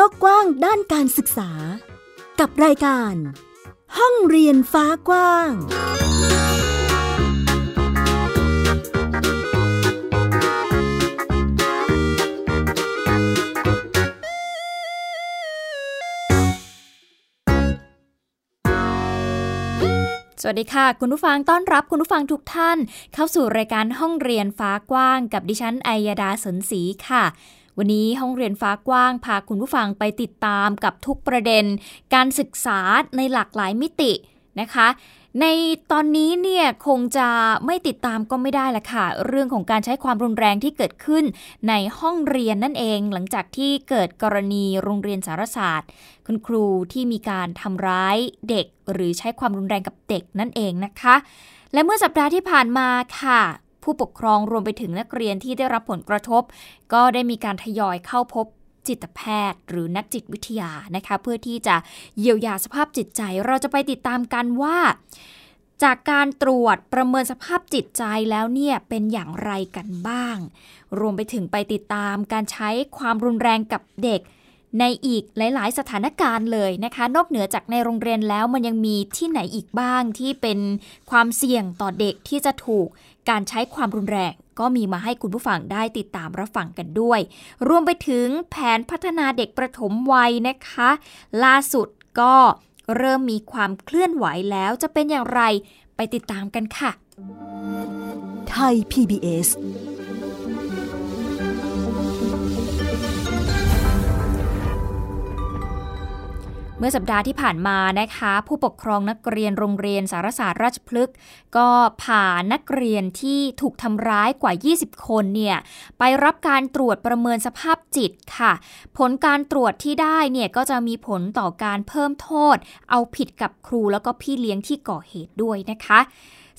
ลกกว้างด้านการศึกษา กับรายการ ห้องเรียนฟ้ากว้าง สวัสดีค่ะ คุณผู้ฟังต้อนรับคุณผู้ฟังทุกท่าน เข้าสู่รายการห้องเรียนฟ้ากว้าง กับดิฉันอัยดาสนศรีค่ะ วันนี้ห้องเรียนฟ้ากว้าง พาคุณผู้ฟังไปติดตามกับทุกประเด็น การศึกษาในหลากหลายมิตินะคะ ในตอนนี้เนี่ยคงจะไม่ติดตามก็ไม่ได้ละค่ะ เรื่องของการใช้ความรุนแรงที่เกิดขึ้นในห้องเรียนนั่นเอง หลังจากที่เกิดกรณีโรงเรียนสารศาสตร์ คุณครูที่มีการทำร้ายเด็ก หรือใช้ความรุนแรงกับเด็กนั่นเองนะคะและเมื่อสัปดาห์ที่ผ่านมาค่ะ ผู้ปกครองรวมไปถึงนักเรียนที่ได้รับผลกระทบ ก็ได้มีการทยอยเข้าพบจิตแพทย์ หรือนักจิตวิทยานะคะเพื่อที่จะเยียวยาสภาพจิตใจ เราจะไปติดตามกันว่า จากการตรวจประเมินสภาพจิตใจแล้วเนี่ยเป็นอย่างไรกันบ้าง รวมไปถึงไปติดตามการใช้ความรุนแรงกับเด็กในอีกหลาย ๆ สถานการณ์เลยนะคะ นอกเหนือจากในโรงเรียนแล้วมันยังมีที่ไหนอีกบ้างที่เป็นความเสี่ยงต่อเด็กที่จะถูก การใช้ความรุนแรงก็มีมาให้คุณผู้ฟังได้ติดตามรับฟังกันด้วย รวมไปถึงแผนพัฒนาเด็กประถมวัยนะคะ ล่าสุดก็เริ่มมีความเคลื่อนไหวแล้วจะเป็นอย่างไรไปติดตามกันค่ะ ไทย PBS เมื่อสัปดาห์ที่ผ่านมานะคะ ผู้ปกครองนักเรียนโรงเรียนสารศาสตร์ราชพฤกษ์ก็พานักเรียนที่ถูกทำร้ายกว่า 20 คนเนี่ยไปรับการตรวจประเมินสภาพจิตค่ะ ผลการตรวจที่ได้เนี่ยก็จะมีผลต่อการเพิ่มโทษ เอาผิดกับครูแล้วก็พี่เลี้ยงที่ก่อเหตุด้วยนะคะ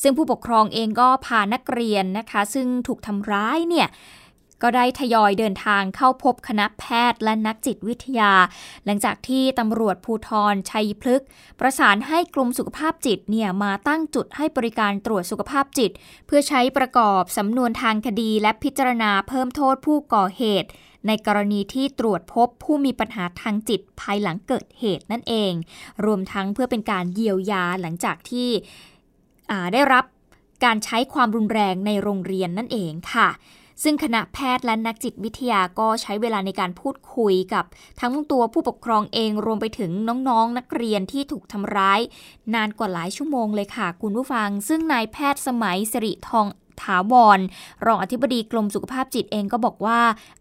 ซึ่งผู้ปกครองเองก็พานักเรียนนะคะ ซึ่งถูกทำร้ายเนี่ย ก็ได้ทยอยเดินทางเข้าพบคณะแพทย์และนักจิตวิทยา หลังจากที่ตำรวจภูทรชัยพฤกษ์ประสานให้กรมสุขภาพจิตเนี่ยมาตั้งจุดให้บริการตรวจสุขภาพจิต เพื่อใช้ประกอบสำนวนทางคดีและพิจารณาเพิ่มโทษผู้ก่อเหตุในกรณีที่ตรวจพบผู้มีปัญหาทางจิตภายหลังเกิดเหตุนั่นเอง รวมทั้งเพื่อเป็นการเยียวยาหลังจากที่ได้รับการใช้ความรุนแรงในโรงเรียนนั่นเองค่ะ ซึ่งคณะแพทย์และนักจิตวิทยาก็ใช้เวลาในการพูดคุยกับทั้งตัวผู้ปกครองเองรวมไปถึงน้องๆนนักเรียนที่ถูกทำร้าย นานกว่าหลายชั่วโมงเลยค่ะคุณผู้ฟัง ซึ่งนายแพทย์สมัยสิริทอง ถาวรรองอธิบดีกรมสุขภาพจิตเองก็บอกว่า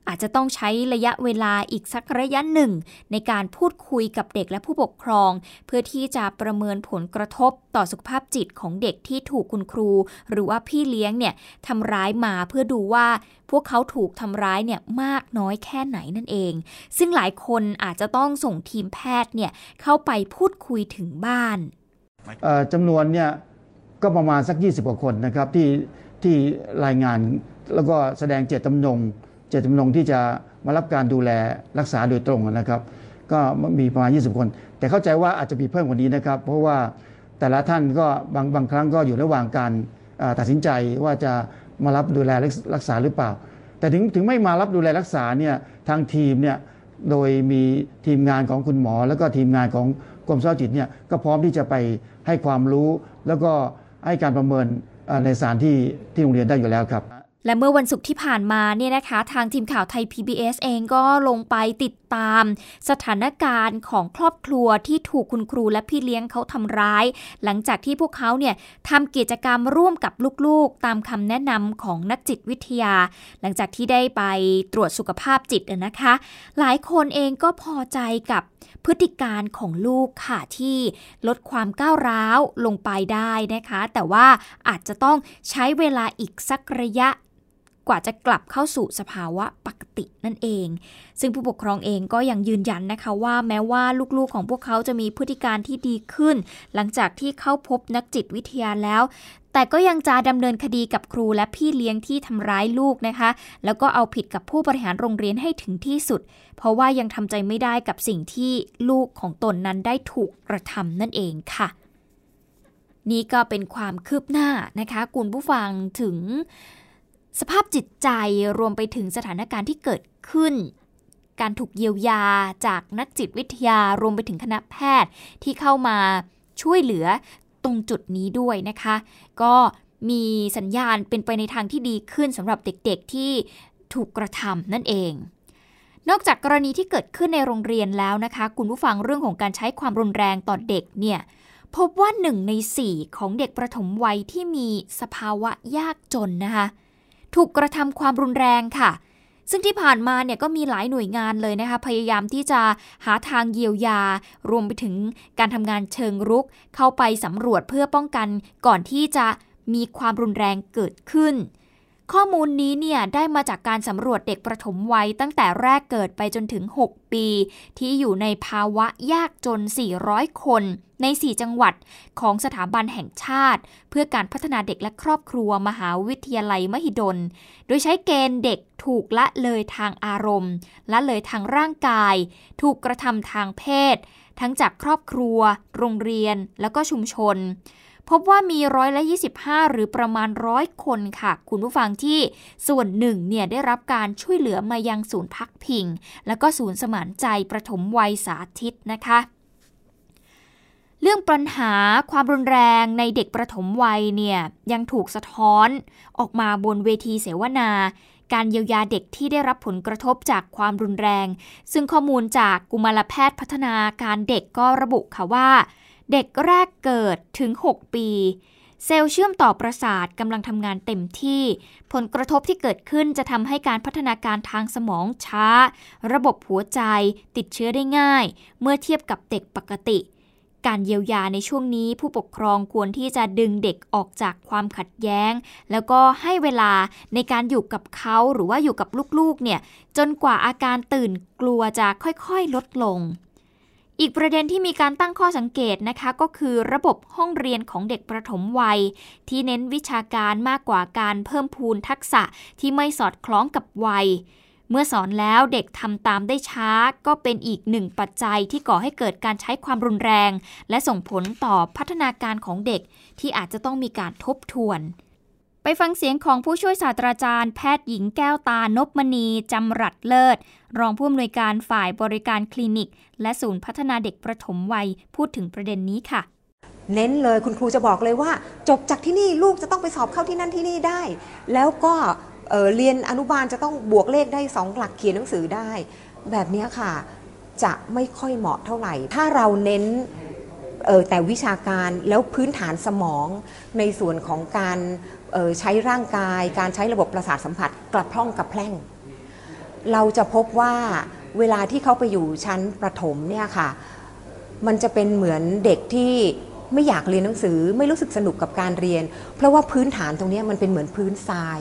อาจจะต้องใช้ระยะเวลาอีกสักระยะหนึ่ง ในการพูดคุยกับเด็กและผู้ปกครอง เพื่อที่จะประเมินผลกระทบต่อสุขภาพจิตของเด็กที่ถูกคุณครู หรือว่าพี่เลี้ยงเนี่ยทำร้ายมาเพื่อดูว่าพวกเขาถูกทำร้ายเนี่ยมากน้อยแค่ไหนนั่นเอง ซึ่งหลายคนอาจจะต้องส่งทีมแพทย์เนี่ยเข้าไปพูดคุยถึงบ้านจำนวนเนี่ยก็ประมาณสัก 20 กว่าคนนะครับที่ ที่รายงานแล้วก็แสดงเจตจำนง เจตจำนงที่จะมารับการดูแลรักษาโดยตรงนะครับ ก็มีประมาณ 20 คน แต่เข้าใจว่าอาจจะมีเพิ่มกว่านี้นะครับ เพราะว่าแต่ละท่านก็บางบางครั้งก็อยู่ระหว่างการตัดสินใจว่าจะมารับดูแลรักษาหรือเปล่า แต่ถึงถึงไม่มารับดูแลรักษาเนี่ยทางทีมเนี่ยโดยมีทีมงานของคุณหมอ แล้วก็ทีมงานของกรมสุขภาพจิตเนี่ยก็พร้อมที่จะไปให้ความรู้แล้วก็ให้การประเมิน ในสารที่ที่โรงเรียนได้อยู่แล้วครับและเมื่อวันศุกร์ที่ผ่านมาเนี่ยนะคะ ทางทีมข่าวไทย PBS เองก็ลงไปติด ตาม สถานการณ์ของครอบครัวที่ถูกคุณครูและพี่เลี้ยงเขาทำร้าย หลังจากที่พวกเขาเนี่ยทำกิจกรรมร่วมกับลูกๆ ตามคำแนะนำของนักจิตวิทยา หลังจากที่ได้ไปตรวจสุขภาพจิตนะคะ หลายคนเองก็พอใจกับพฤติการของลูกค่ะที่ลดความก้าวร้าวลงไปได้นะคะ แต่ว่าอาจจะต้องใช้เวลาอีกสักระยะ ว่าจะกลับเข้าสู่สภาวะปกตินั่นเอง ซึ่งผู้ปกครองเองก็ยังยืนยันนะคะว่าแม้ว่าลูกๆของพวกเขาจะมีพฤติการที่ดีขึ้น หลังจากที่เข้าพบนักจิตวิทยาแล้ว แต่ก็ยังจะดำเนินคดีกับครูและพี่เลี้ยงที่ทำร้ายลูกนะคะ แล้วก็เอาผิดกับผู้บริหารโรงเรียนให้ถึงที่สุด เพราะว่ายังทำใจไม่ได้กับสิ่งที่ลูกของตนนั้นได้ถูกกระทำนั่นเองค่ะนี่ก็เป็นความคืบหน้านะคะ คุณผู้ฟังถึง สภาพจิตใจรวมไปถึงสถานการณ์ที่เกิดขึ้น การถูกเยียวยาจากนักจิตวิทยารวมไปถึงคณะแพทย์ที่เข้ามาช่วยเหลือตรงจุดนี้ด้วยนะคะ ก็มีสัญญาณเป็นไปในทางที่ดีขึ้นสำหรับเด็กๆที่ถูกกระทำนั่นเอง นอกจากกรณีที่เกิดขึ้นในโรงเรียนแล้วนะคะ คุณผู้ฟังเรื่องของการใช้ความรุนแรงต่อเด็กเนี่ยพบว่าหนึ่งในสี่ของเด็กประถมวัยที่มีสภาวะยากจนนะคะ ถูกกระทำความรุนแรงค่ะ ซึ่งที่ผ่านมาเนี่ยก็มีหลายหน่วยงานเลยนะคะ พยายามที่จะหาทางเยียวยา รวมไปถึงการทำงานเชิงรุก เข้าไปสำรวจเพื่อป้องกันก่อนที่จะมีความรุนแรงเกิดขึ้น ข้อมูลนี้เนี่ยได้มาจากการสำรวจเด็กประถมวัยตั้งแต่แรกเกิดไปจนถึง 6 ปี ที่อยู่ในภาวะยากจน 400 คนใน 4 จังหวัดของสถาบันแห่งชาติ เพื่อการพัฒนาเด็กและครอบครัวมหาวิทยาลัยมหิดล โดยใช้เกณฑ์เด็กถูกละเลยทางอารมณ์ละเลยทางร่างกาย ถูกกระทำทางเพศ ทั้งจากครอบครัว โรงเรียน แล้วก็ชุมชน พบว่ามีร้อยละ 25 หรือประมาณร้อยคนค่ะ คุณผู้ฟังที่ส่วนหนึ่งเนี่ยได้รับการช่วยเหลือมายังศูนย์พักพิง แล้วก็ศูนย์สมานใจประถมวัยสาธิตนะคะเรื่องปัญหาความรุนแรงในเด็กประถมวัยเนี่ยยังถูกสะท้อนออกมาบนเวทีเสวนา การเยียวยาเด็กที่ได้รับผลกระทบจากความรุนแรง ซึ่งข้อมูลจากกุมารแพทย์พัฒนาการเด็กก็ระบุค่ะว่า เด็กแรกเกิดถึง 6 ปี เซลล์เชื่อมต่อประสาทกำลังทำงานเต็มที่ ผลกระทบที่เกิดขึ้นจะทำให้การพัฒนาการทางสมองช้า ระบบหัวใจติดเชื้อได้ง่าย เมื่อเทียบกับเด็กปกติ การเยียวยาในช่วงนี้ผู้ปกครองควรที่จะดึงเด็กออกจากความขัดแย้ง แล้วก็ให้เวลาในการอยู่กับเขาหรือว่าอยู่กับลูกๆเนี่ยจนกว่าอาการตื่นกลัวจะค่อยๆ ลดลง อีกประเด็นที่มีการตั้งข้อสังเกตนะคะ ก็คือระบบห้องเรียนของเด็กประถมวัย ที่เน้นวิชาการมากกว่าการเพิ่มพูนทักษะที่ไม่สอดคล้องกับวัย เมื่อสอนแล้วเด็กทำตามได้ช้า ก็เป็นอีกหนึ่งปัจจัยที่ก่อให้เกิดการใช้ความรุนแรง และส่งผลต่อพัฒนาการของเด็ก ที่อาจจะต้องมีการทบทวนไปฟังเสียงของผู้ช่วยศาสตราจารย์แพทย์หญิงแก้วตานพมณีจำรัดเลิศ รองผู้อำนวยการฝ่ายบริการคลินิก และศูนย์พัฒนาเด็กประถมวัยพูดถึงประเด็นนี้ค่ะ เน้นเลยคุณครูจะบอกเลยว่า จบจากที่นี่ลูกจะต้องไปสอบเข้าที่นั่นที่นี่ได้ แล้วก็เเรียนอนุบาลจะต้องบวกเลขได้สองหลักเขียนหนังสือได้ แบบนี้ค่ะจะไม่ค่อยเหมาะเท่าไหร่ ถ้าเราเน้นแต่วิชาการแล้วพื้นฐานสมองในส่วนของการใช้ร่างกาย การใช้ระบบประสาทสัมผัสกระพร่องกระแพร่ง เราจะพบว่าเวลาที่เขาไปอยู่ชั้นประถมเนี่ยค่ะ มันจะเป็นเหมือนเด็กที่ไม่อยากเรียนหนังสือไม่รู้สึกสนุกกับการเรียน เพราะว่าพื้นฐานตรงนี้มันเป็นเหมือนพื้นทราย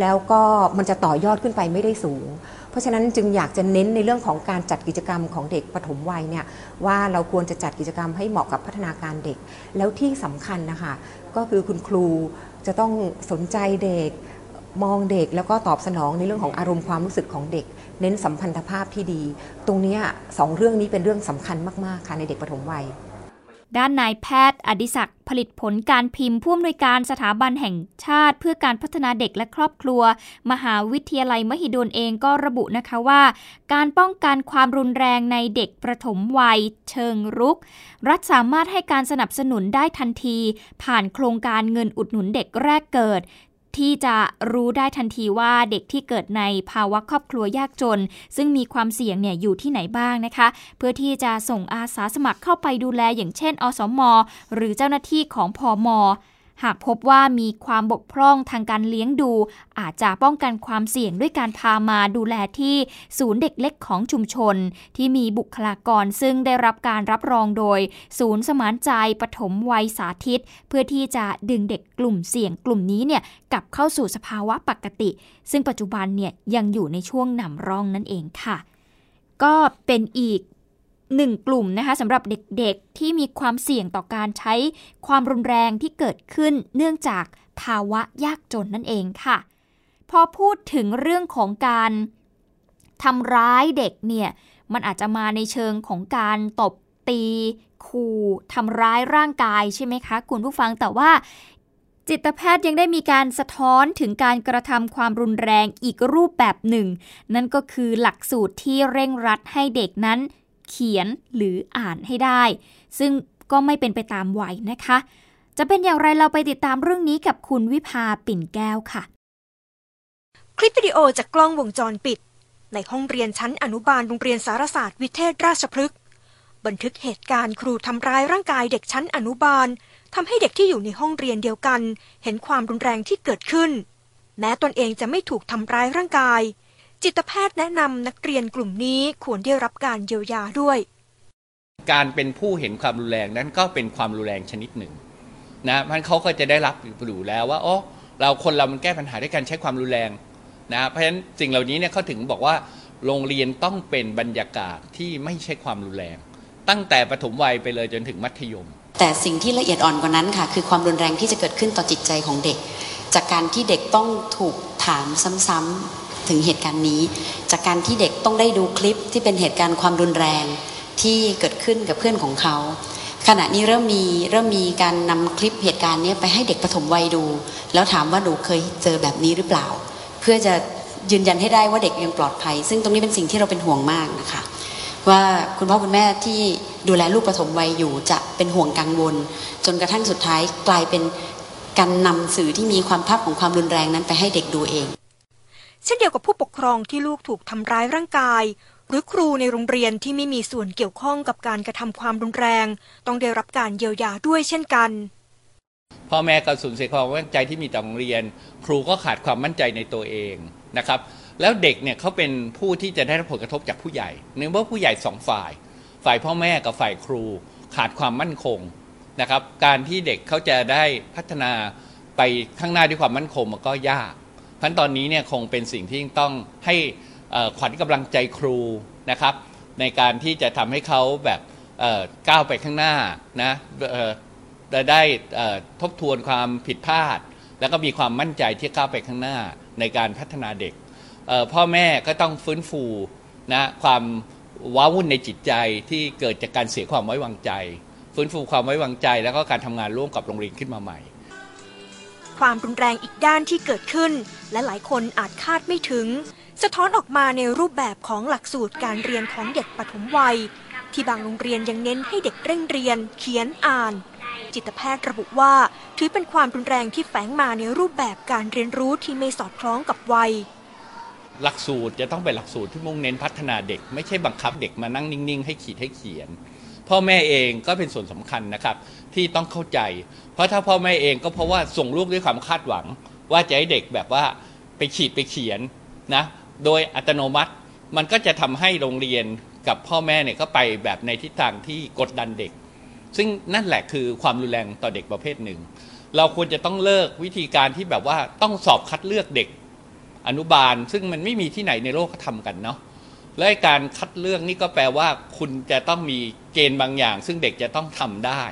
แล้วก็มันจะต่อยอดขึ้นไปไม่ได้สูง เพราะฉะนั้นจึงอยากจะเน้นในเรื่องของการจัดกิจกรรมของเด็กปฐมวัยเนี่ยว่าเราควรจะจัดกิจกรรมให้เหมาะกับพัฒนาการเด็ก แล้วที่สำคัญนะคะก็คือคุณครูจะต้องสนใจเด็ก มองเด็กแล้วก็ตอบสนองในเรื่องของอารมณ์ความรู้สึกของเด็ก เน้นสัมพันธภาพที่ดี ตรงนี้สองเรื่องนี้เป็นเรื่องสำคัญมาก ๆ ค่ะในเด็กปฐมวัย ด้านนายแพทย์ อดิศักดิ์ผลิตผลการพิมพ์ผู้อำนวยการสถาบันแห่งชาติ เพื่อการพัฒนาเด็กและครอบครัว มหาวิทยาลัยมหิดลเองก็ระบุนะคะว่า การป้องกันความรุนแรงในเด็กประถมวัย เชิงรุก รัฐสามารถให้การสนับสนุนได้ทันที ผ่านโครงการเงินอุดหนุนเด็กแรกเกิด ที่จะรู้ได้ทันทีว่าเด็กที่เกิดในภาวะครอบครัวยากจน ซึ่งมีความเสี่ยงเนี่ยอยู่ที่ไหนบ้างนะคะ เพื่อที่จะส่งอาสาสมัครเข้าไปดูแลอย่างเช่น อสม หรือเจ้าหน้าที่ของพอม หากพบว่ามีความบกพร่องทางการเลี้ยงดู อาจจะป้องกันความเสี่ยงด้วยการพามาดูแลที่ศูนย์เด็กเล็กของชุมชน ที่มีบุคลากรซึ่งได้รับการรับรองโดย ศูนย์สมานใจปฐมวัยสาธิต เพื่อที่จะดึงเด็กกลุ่มเสี่ยงกลุ่มนี้เนี่ยกลับเข้าสู่สภาวะปกติ ซึ่งปัจจุบันเนี่ยยังอยู่ในช่วงนำร่องนั่นเองค่ะ ก็เป็นอีก หนึ่งกลุ่มนะคะสำหรับเด็กๆที่มีความเสี่ยงต่อการใช้ความรุนแรงที่เกิดขึ้น เนื่องจากภาวะยากจนนั่นเองค่ะ พอพูดถึงเรื่องของการทำร้ายเด็กเนี่ยมันอาจจะมาในเชิงของการตบตีขู่ทำร้ายร่างกายใช่ไหมคะ คุณผู้ฟังแต่ว่า จิตแพทย์ยังได้มีการสะท้อนถึงการกระทำความรุนแรงอีกรูปแบบหนึ่ง นั่นก็คือหลักสูตรที่เร่งรัดให้เด็กนั้น เขียนหรืออ่านให้ได้ ซึ่งก็ไม่เป็นไปตามวัยนะคะ จะเป็นอย่างไรเราไปติดตามเรื่องนี้กับคุณวิภาปิ่นแก้วค่ะ คลิปวิดีโอจากกล้องวงจรปิด ในห้องเรียนชั้นอนุบาลโรงเรียนสารศาสตร์วิเทศราชพฤกษ์บันทึกเหตุการณ์ครูทำร้ายร่างกายเด็กชั้นอนุบาลทำให้เด็กที่อยู่ในห้องเรียนเดียวกัน เห็นความรุนแรงที่เกิดขึ้น แม้ตนเองจะไม่ถูกทำร้ายร่างกาย จิตแพทย์แนะนำนักเรียนกลุ่มนี้ควรได้รับการเยียวยาด้วย การเป็นผู้เห็นความรุนแรงนั้นก็เป็นความรุนแรงชนิดหนึ่งนะมันเขาก็จะได้รับอยู่แล้วว่าอ๋อเราคนเรามันแก้ปัญหาด้วยการใช้ความรุนแรงนะเพราะฉะนั้นสิ่งเหล่านี้เนี่ยเขาถึงบอกว่าโรงเรียนต้องเป็นบรรยากาศที่ไม่ใช่ความรุนแรง ตั้งแต่ปฐมวัยไปเลยจนถึงมัธยม แต่สิ่งที่ละเอียดอ่อนกว่านั้นค่ะ คือความรุนแรงที่จะเกิดขึ้นต่อจิตใจของเด็ก จากการที่เด็กต้องถูกถามซ้ำๆ ถึงเหตุการณ์นี้ จากการที่เด็กต้องได้ดูคลิปที่เป็นเหตุการณ์ความรุนแรงที่เกิดขึ้นกับเพื่อนของเขา ขณะนี้เริ่มมีเริ่มมีการนำคลิปเหตุการณ์นี้ไปให้เด็กปฐมวัยดู แล้วถามว่าหนูเคยเจอแบบนี้หรือเปล่า เพื่อจะยืนยันให้ได้ว่าเด็กยังปลอดภัย ซึ่งตรงนี้เป็นสิ่งที่เราเป็นห่วงมากนะคะ ว่าคุณพ่อคุณแม่ที่ดูแลลูกปฐมวัยอยู่จะเป็นห่วงกังวล จนกระทั่งสุดท้ายกลายเป็นการนำสื่อที่มีความภาพของความรุนแรงนั้นไปให้เด็กดูเอง เช่นเดียวกับผู้ปกครองที่ลูกถูกทำร้ายร่างกาย หรือครูในโรงเรียนที่ไม่มีส่วนเกี่ยวข้องกับการกระทำความรุนแรง ต้องได้รับการเยียวยาด้วยเช่นกันพ่อแม่ก็สูญเสียความมั่นใจที่มีต่อโรงเรียน ครูก็ขาดความมั่นใจในตัวเองนะครับ แล้วเด็กเนี่ยเขาเป็นผู้ที่จะได้รับผลกระทบจากผู้ใหญ่เนื่องว่าผู้ใหญ่สองฝ่าย ฝ่ายพ่อแม่กับฝ่ายครู ขาดความมั่นคงนะครับ การที่เด็กเขาจะได้พัฒนาไปข้างหน้าด้วยความมั่นคงมันก็ยาก พราะฉะนั้นตอนนี้เนี่ยคงเป็นสิ่งที่ต้องให้ขวัญกำลังใจครูนะครับในการที่จะทำให้เขาแบบก้าวไปข้างหน้านะได้ทบทวนความผิดพลาด แล้วก็มีความมั่นใจที่ก้าวไปข้างหน้าในการพัฒนาเด็ก พ่อแม่ก็ต้องฟื้นฟูนะความว้าวุ่นในจิตใจที่เกิดจากการเสียความไว้วางใจ ฟื้นฟูความไว้วางใจ แล้วก็การทำงานร่วมกับโรงเรียนขึ้นมาใหม่ ความรุนแรงอีกด้านที่เกิดขึ้น และหลายคนอาจคาดไม่ถึง สะท้อนออกมาในรูปแบบของหลักสูตรการเรียนของเด็กปฐมวัย ที่บางโรงเรียนยังเน้นให้เด็กเร่งเรียน เขียนอ่าน จิตแพทย์ระบุว่า ถือเป็นความรุนแรงที่แฝงมาในรูปแบบการเรียนรู้ที่ไม่สอดคล้องกับวัยหลักสูตรจะต้องเป็นหลักสูตรที่มุ่งเน้นพัฒนาเด็ก ไม่ใช่บังคับเด็กมานั่งนิ่ง ๆ ให้ขีดให้เขียน พ่อแม่เองก็เป็นส่วนสำคัญนะครับที่ต้องเข้าใจ เพราะถ้าพ่อแม่เองก็เพราะว่าส่งลูกด้วยความคาดหวัง ว่าจะให้เด็กแบบว่าไปขีดไปเขียนนะโดยอัตโนมัติมันก็จะทำให้โรงเรียนกับพ่อแม่เนี่ยก็ไปแบบในทิศทางที่กดดันเด็ก ซึ่งนั่นแหละคือความรุนแรงต่อเด็กประเภทหนึ่ง เราควรจะต้องเลิกวิธีการที่แบบว่าต้องสอบคัดเลือกเด็กอนุบาล ซึ่งมันไม่มีที่ไหนในโลกเขาทำกันเนาะ และการคัดเลือกนี่ก็แปลว่า คุณจะต้องมีเกณฑ์บางอย่าง ซึ่งเด็กจะต้องทำได้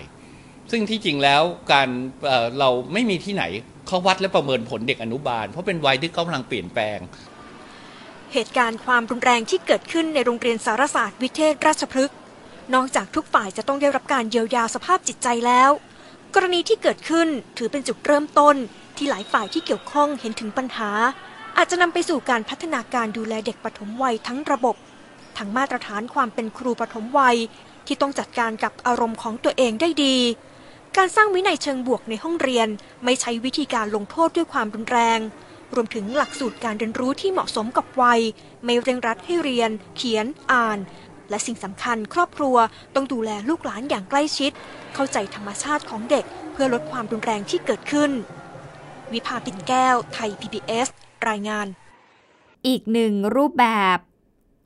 ซึ่งที่จริงแล้วการเเราไม่มีที่ไหนเขาวัดและประเมินผลเด็กอนุบาล เพราะเป็นวัยที่กำลังเปลี่ยนแปลง เหตุการณ์ความรุนแรงที่เกิดขึ้นในโรงเรียนสารศาสตร์วิเทศราชพฤกษ์นอกจากทุกฝ่ายจะต้องได้รับการเยียวยาสภาพจิตใจแล้ว กรณีที่เกิดขึ้นถือเป็นจุดเริ่มต้นที่หลายฝ่ายที่เกี่ยวข้องเห็นถึงปัญหา อาจจะนำไปสู่การพัฒนาการดูแลเด็กปฐมวัยทั้งระบบ ทั้งมาตรฐานความเป็นครูปฐมวัย ที่ต้องจัดการกับอารมณ์ของตัวเองได้ดี การสร้างวินัยเชิงบวกในห้องเรียน ไม่ใช้วิธีการลงโทษด้วยความรุนแรง รวมถึงหลักสูตรการเรียนรู้ที่เหมาะสมกับวัย ไม่เร่งรัดให้เรียน เขียน อ่าน และสิ่งสำคัญ ครอบครัวต้องดูแลลูกหลานอย่างใกล้ชิด เข้าใจธรรมชาติของเด็ก เพื่อลดความรุนแรงที่เกิดขึ้น วิภาปิ่นแก้ว ไทย PBS รายงาน อีกหนึ่งรูปแบบ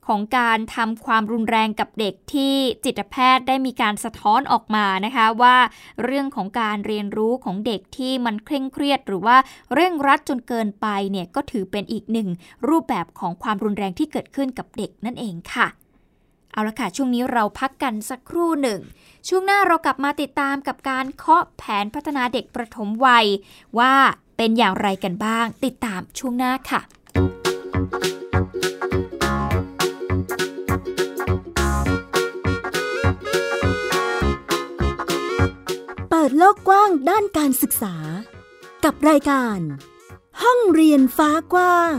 ของการทำความรุนแรงกับเด็กที่จิตแพทย์ได้มีการสะท้อนออกมานะคะว่าเรื่องของการเรียนรู้ของเด็กที่มันเคร่งเครียด หรือว่าเร่งรัดจนเกินไปเนี่ยก็ถือเป็นอีกหนึ่งรูปแบบของความรุนแรงที่เกิดขึ้นกับเด็กนั่นเองค่ะ เอาละค่ะช่วงนี้เราพักกันสักครู่หนึ่ง ช่วงหน้าเรากลับมาติดตามกับการเคาะแผนพัฒนาเด็กประถมวัย ว่าเป็นอย่างไรกันบ้าง ติดตามช่วงหน้าค่ะเปิดโลกกว้างด้านการศึกษา กับรายการ ห้องเรียนฟ้ากว้าง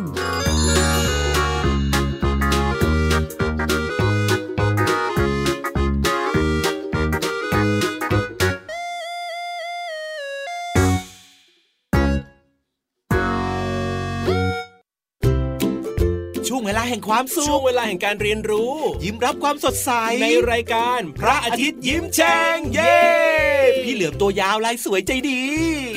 วงเวลาแห่งความสุขช่วงเวลาแห่งการเรียนรู้ ยิ้มรับความสดใส ในรายการ พระอาทิตย์ยิ้มแฉ่งเย้พี่เหลือมตัวยาวลายสวยใจดีพี่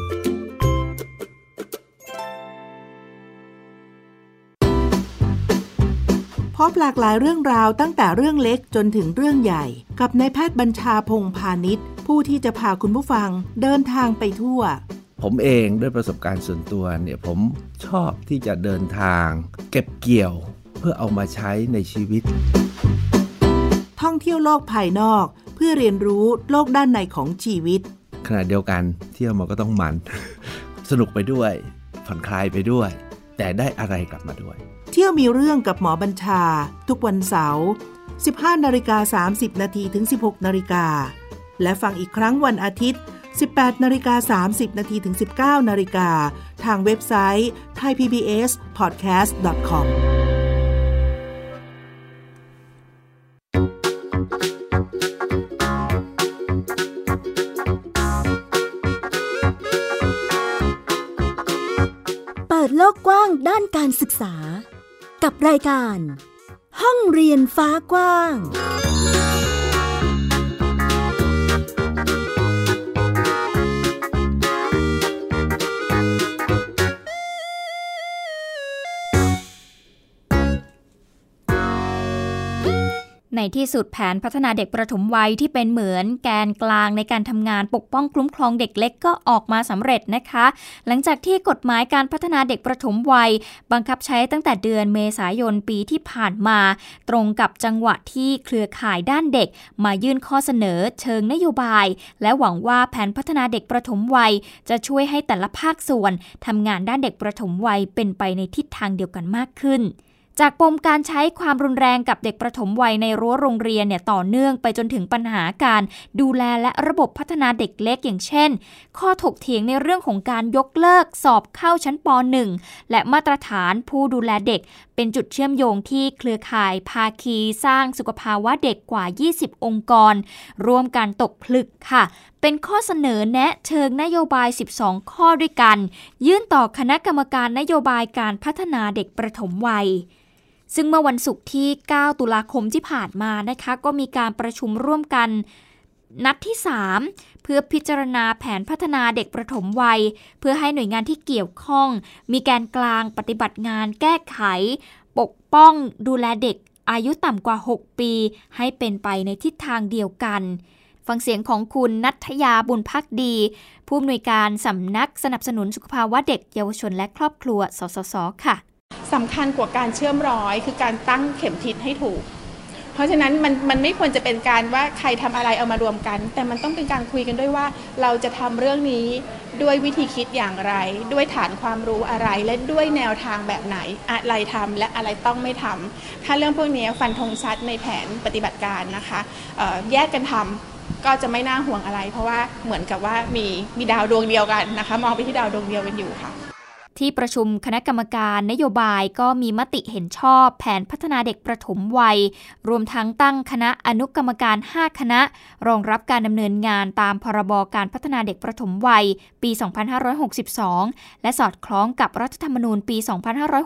บหลากหลายเรื่องราวตั้งแต่เรื่องเล็กจนถึงเรื่องใหญ่ กับนายแพทย์บัญชาพงพาณิชย์ ผู้ที่จะพาคุณผู้ฟังเดินทางไปทั่ว ผมเองด้วยประสบการณ์ส่วนตัวเนี่ยผมชอบที่จะเดินทาง เก็บเกี่ยวเพื่อเอามาใช้ในชีวิต ท่องเที่ยวโลกภายนอก เพื่อเรียนรู้โลกด้านในของชีวิตขณะเดียวกันเที่ยวมันก็ต้องมัน สนุกไปด้วยผ่อนคลายไปด้วย แต่ได้อะไรกลับมาด้วย เที่ยวมีเรื่องกับหมอบัญชา ทุกวันเสาร์ 15นาฬิกา30นาทีถึง 16นาฬิกาและฟังอีกครั้งวันอาทิตย์ 18นาฬิกา30นาทีถึง 19นาฬิกาทางเว็บไซต์ thaipbspodcast.com เปิดโลกกว้างด้านการศึกษา กับรายการ ห้องเรียนฟ้ากว้าง ในที่สุดแผนพัฒนาเด็กประถมวัยที่เป็นเหมือนแกนกลางในการทำงานปกป้องคุ้มครองเด็กเล็กก็ออกมาสำเร็จนะคะ หลังจากที่กฎหมายการพัฒนาเด็กประถมวัย บังคับใช้ตั้งแต่เดือนเมษายนปีที่ผ่านมา ตรงกับจังหวะที่เครือข่ายด้านเด็ก มายื่นข้อเสนอเชิงนโยบาย และหวังว่าแผนพัฒนาเด็กประถมวัย จะช่วยให้แต่ละภาคส่วนทำงานด้านเด็กประถมวัยเป็นไปในทิศทางเดียวกันมากขึ้น จากปมการใช้ความรุนแรงกับเด็กประถมวัยในรั้วโรงเรียนเนี่ยต่อเนื่องไปจนถึงปัญหาการดูแลและระบบพัฒนาเด็กเล็กอย่างเช่น ข้อถกเถียงในเรื่องของการยกเลิกสอบเข้าชั้นป .1 และมาตรฐานผู้ดูแลเด็ก เป็นจุดเชื่อมโยงที่เครือข่ายภาคีสร้างสุขภาวะเด็กกว่า 20 องค์กร ร่วมกันตกผลึกค่ะ เป็นข้อเสนอแนะเชิงนโยบาย 12 ข้อด้วยกัน ยื่นต่อคณะกรรมการนโยบายการพัฒนาเด็กประถมวัย ซึ่งเมื่อวันศุกร์ที่ 9 ตุลาคมที่ผ่านมานะคะ ก็มีการประชุมร่วมกันนัดที่ 3 เพื่อพิจารณาแผนพัฒนาเด็กประถมวัย เพื่อให้หน่วยงานที่เกี่ยวข้อง มีแกนกลางปฏิบัติงานแก้ไข ปกป้องดูแลเด็กอายุต่ำกว่า 6 ปี ให้เป็นไปในทิศทางเดียวกัน ฟังเสียงของคุณนัทยาบุญพักดี ผู้อำนวยการสำนักสนับสนุนสุขภาวะเด็กเยาวชนและครอบครัว สสส ค่ะ สำคัญกว่าการเชื่อมร้อยคือการตั้งเข็มทิศให้ถูก เพราะฉะนั้นมันมันไม่ควรจะเป็นการว่าใครทำอะไรเอามารวมกัน แต่มันต้องเป็นการคุยกันด้วยว่า เราจะทำเรื่องนี้ด้วยวิธีคิดอย่างไร ด้วยฐานความรู้อะไรและด้วยแนวทางแบบไหน อะไรทำและอะไรต้องไม่ทำถ้าเรื่องพวกนี้ฟันธงชัดในแผนปฏิบัติการนะคะแยกกันทำก็จะไม่น่าห่วงอะไร เพราะว่าเหมือนกับว่ามีมีดาวดวงเดียวกันนะคะ มองไปที่ดาวดวงเดียวกันอยู่ค่ะ ที่ประชุมคณะกรรมการนโยบายก็มีมติเห็นชอบแผนพัฒนาเด็กประถมวัย รวมทั้งตั้งคณะอนุกรรมการ 5 คณะ รองรับการดำเนินงานตามพรบการพัฒนาเด็กประถมวัย ปี 2562 และสอดคล้องกับรัฐธรรมนูญปี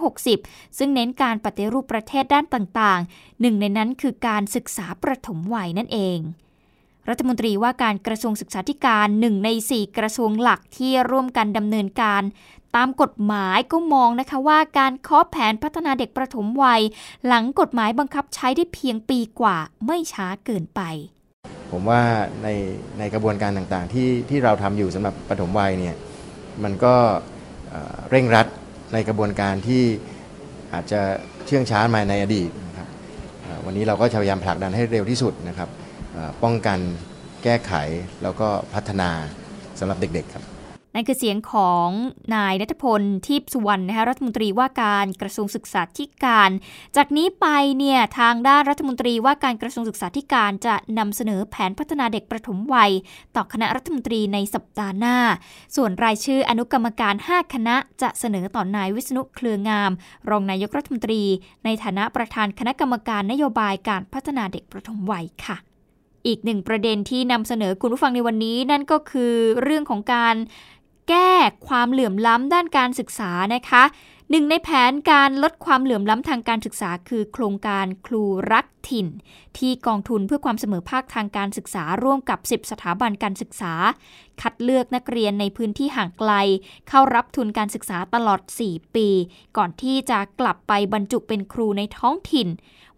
2560 ซึ่งเน้นการปฏิรูปประเทศด้านต่างๆ หนึ่งในนั้นคือการศึกษาประถมวัยนั่นเองรัฐมนตรีว่าการกระทรวงศึกษาธิการหนึ่งใน 4 กระทรวงหลักที่ร่วมกันดำเนินการ ตามกฎหมายก็มองนะคะว่าการเคาะแผนพัฒนาเด็กประถมวัย หลังกฎหมายบังคับใช้ได้เพียงปีกว่าไม่ช้าเกินไป ผมว่าในในกระบวนการต่างๆ ที่ที่เราทำอยู่สำหรับปฐมวัยเนี่ยมันก็เร่งรัดในกระบวนการที่อาจจะเชื่องช้ามาในอดีตนะครับวันนี้เราก็พยายามผลักดันให้เร็วที่สุดนะครับป้องกันแก้ไขแล้วก็พัฒนาสำหรับเด็กๆครับ นั่นคือเสียงของนายนัทพลทิพสุวรรณนะคะรัฐมนตรีว่าการกระทรวงศึกษาธิการ จากนี้ไปเนี่ยทางด้านรัฐมนตรีว่าการกระทรวงศึกษาธิการจะนำเสนอแผนพัฒนาเด็กประถมวัย ต่อคณะรัฐมนตรีในสัปดาห์หน้า ส่วนรายชื่ออนุกรรมการ 5 คณะจะเสนอต่อนายวิษณุเครืองาม รองนายกรัฐมนตรี ในฐานะประธานคณะกรรมการนโยบายการพัฒนาเด็กประถมวัยค่ะอีกหนึ่งประเด็นที่นำเสนอคุณผู้ฟังในวันนี้นั่นก็คือเรื่องของการ แก้ความเหลื่อมล้ำด้านการศึกษานะคะ หนึ่งในแผนการลดความเหลื่อมล้ำทางการศึกษา คือโครงการครูรักถิ่น ที่กองทุนเพื่อความเสมอภาคทางการศึกษาร่วมกับ 10 สถาบันการศึกษา คัดเลือกนักเรียนในพื้นที่ห่างไกล เข้ารับทุนการศึกษาตลอด 4 ปี ก่อนที่จะกลับไปบรรจุเป็นครูในท้องถิ่น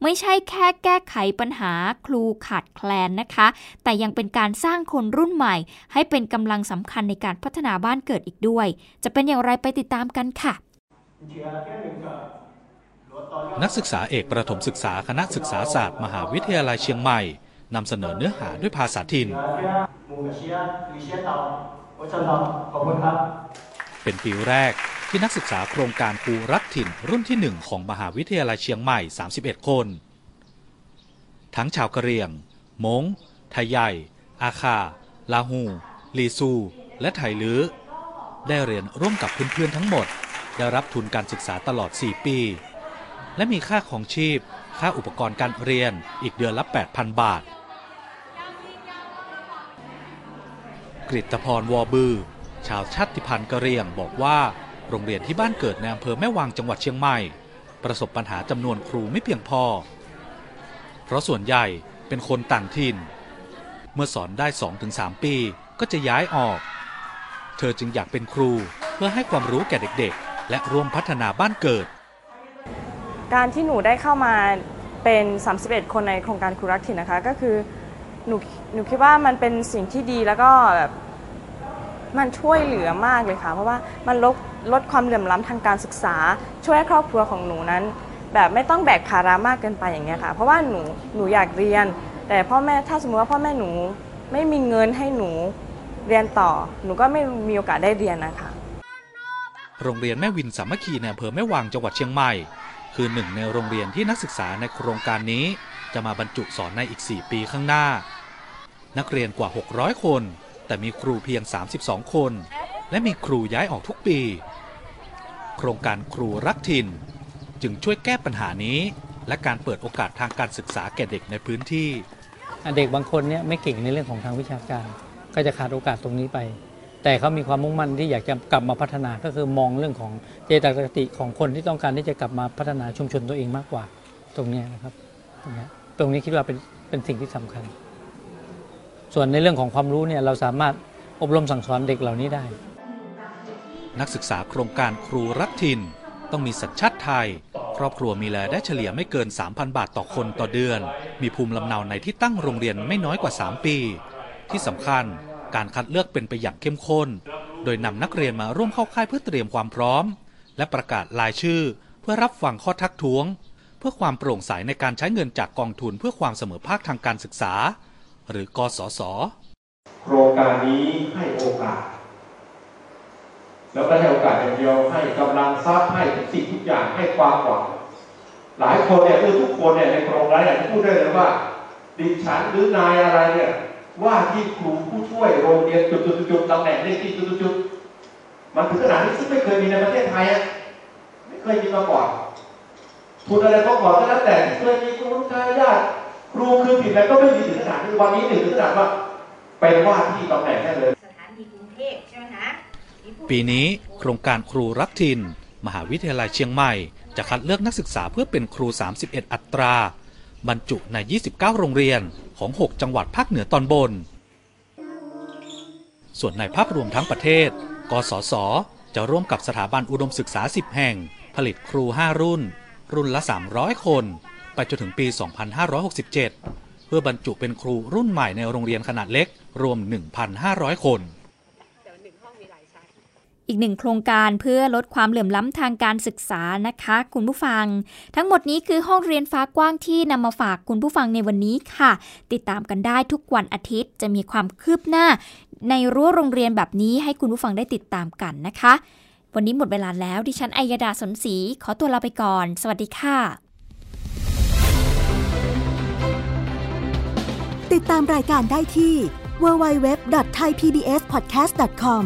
ไม่ใช่แค่แก้ไขปัญหาครูขาดแคลนนะคะ แต่ยังเป็นการสร้างคนรุ่นใหม่ ให้เป็นกำลังสำคัญในการพัฒนาบ้านเกิดอีกด้วย จะเป็นอย่างไรไปติดตามกันค่ะ นักศึกษาเอกประถมศึกษาคณะศึกษาศาสตร์มหาวิทยาลัยเชียงใหม่นำเสนอเนื้อหาด้วยภาษาถิ่น เป็นปีแรกที่นักศึกษาโครงการครูรักถิ่นรุ่นที่หนึ่งของมหาวิทยาลัยเชียงใหม่ 31 คน ทั้งชาวกะเหรี่ยง มงไทยใหญ่ อาคา ลาหู ลีซู และไทลือ ได้เรียนร่วมกับเพื่อนๆทั้งหมด ได้รับทุนการศึกษาตลอด 4 ปี และมีค่าของชีพ ค่าอุปกรณ์การเรียนอีกเดือนละ 8,000 บาท กริตพรวอบือ ชาวชาติพันธุ์กะเหรี่ยงบอกว่าโรงเรียนที่บ้านเกิดในอำเภอแม่วางจังหวัดเชียงใหม่ ประสบปัญหาจำนวนครูไม่เพียงพอ เพราะส่วนใหญ่เป็นคนต่างถิ่น เมื่อสอนได้ 2-3 ปีก็จะย้ายออก เธอจึงอยากเป็นครูเพื่อให้ความรู้แก่เด็กๆ และร่วมพัฒนาบ้านเกิด การที่หนูได้เข้ามาเป็น 31 คนในโครงการครูรักถิ่นนะคะ ก็คือหนูหนูคิดว่ามันเป็นสิ่งที่ดีแล้วก็แบบมันช่วยเหลือมากเลยค่ะ เพราะว่ามันลดลดความเหลื่อมล้ำทางการศึกษา ช่วยให้ครอบครัวของหนูนั้น แบบไม่ต้องแบกภาระมากเกินไปอย่างเงี้ยค่ะ เพราะว่าหนูหนูอยากเรียน แต่พ่อแม่ถ้าสมมติว่าพ่อแม่หนูไม่มีเงินให้หนูเรียนต่อ หนูก็ไม่มีโอกาสได้เรียนนะคะ โรงเรียนแม่วินสามัคคีในอำเภอแม่วางจังหวัดเชียงใหม่ คือหนึ่งในโรงเรียนที่นักศึกษาในโครงการนี้ จะมาบรรจุสอนในอีก 4 ปีข้างหน้า นักเรียนกว่า 600 คน แต่มีครูเพียง 32 คน และมีครูย้ายออกทุกปี โครงการครูรักถิ่น จึงช่วยแก้ปัญหานี้ และการเปิดโอกาสทางการศึกษาแก่เด็กในพื้นที่เด็กบางคนเนี่ยไม่เก่งในเรื่องของทางวิชาการ ก็จะขาดโอกาสตรงนี้ไป แต่เขามีความมุ่งมั่นที่อยากจะกลับมาพัฒนาก็คือมองเรื่องของเจตคติของคนที่ต้องการที่จะกลับมาพัฒนาชุมชนตัวเองมากกว่า ตรงนี้นะครับตรงนี้ตรงนี้คิดว่าเป็นเป็นสิ่งที่สำคัญ ส่วนในเรื่องของความรู้เนี่ยเราสามารถอบรมสั่งสอนเด็กเหล่านี้ได้ นักศึกษาโครงการครูรักถิ่นต้องมีสัญชาติไทย ครอบครัวมีรายได้เฉลี่ยไม่เกิน 3,000 บาทต่อคนต่อเดือน มีภูมิลำเนาในที่ตั้งโรงเรียนไม่น้อยกว่า 3 ปี ที่สำคัญ การคัดเลือกเป็นไปอย่างเข้มข้น โดยนำนักเรียนมาร่วมเข้าค่ายเพื่อเตรียมความพร้อม และประกาศรายชื่อ เพื่อรับฟังข้อทักท้วง เพื่อความโปร่งใสในการใช้เงินจากกองทุนเพื่อความเสมอภาคทางการศึกษา หรือกสศโครงการนี้ให้โอกาส แล้วก็ให้โอกาสอย่างเดียวให้กำลังทรัพย์ให้ทุกสิ่งทุกอย่างให้ความหวังหลายคนเนี่ยคือทุกคนเนี่ยในโครงการเนี่ยพูดได้เลยว่าดิฉันหรือนายอะไรเนี่ย ว่าที่ครูผู้ช่วยโรงเรียนจุดๆๆตำแหน่งเลขที่จุดๆมันถึงขนาดนี้ซึ่งไม่เคยมีในประเทศไทยอะไม่เคยมีมาก่อนทุนอะไรก็ก่อนก็แล้วแต่เคยมีครูทายาทครูคือผิดอะไรก็ไม่มีถึงขนาดนี้วันนี้ถึงขนาดว่าเป็นว่าที่ตำแหน่งได้เลยสถานีกรุงเทพใช่ไหมคะปีนี้โครงการครูรักถิ่นมหาวิทยาลัยเชียงใหม่ จะคัดเลือกนักศึกษาเพื่อเป็นครู 31 อัตรา บรรจุใน 29 โรงเรียน ของ 6 จังหวัดภาคเหนือตอนบน ส่วนในภาพรวมทั้งประเทศ กสศจะร่วมกับสถาบันอุดมศึกษา 10 แห่ง ผลิตครู 5 รุ่น รุ่นละ 300 คน ไปจนถึงปี 2567 เพื่อบรรจุเป็นครูรุ่นใหม่ในโรงเรียนขนาดเล็กรวม 1,500 คน อีกหนึ่งโครงการเพื่อลดความเหลื่อมล้ำทางการศึกษานะคะ คุณผู้ฟัง ทั้งหมดนี้คือห้องเรียนฟ้ากว้างที่นำมาฝากคุณผู้ฟังในวันนี้ค่ะ ติดตามกันได้ทุกวันอาทิตย์จะมีความคืบหน้า ในรั้วโรงเรียนแบบนี้ให้คุณผู้ฟังได้ติดตามกันนะคะ วันนี้หมดเวลาแล้วดิฉันอัยดาสนศรีขอตัวลาไปก่อน สวัสดีค่ะ ติดตามรายการได้ที่ www.thaipbspodcast.com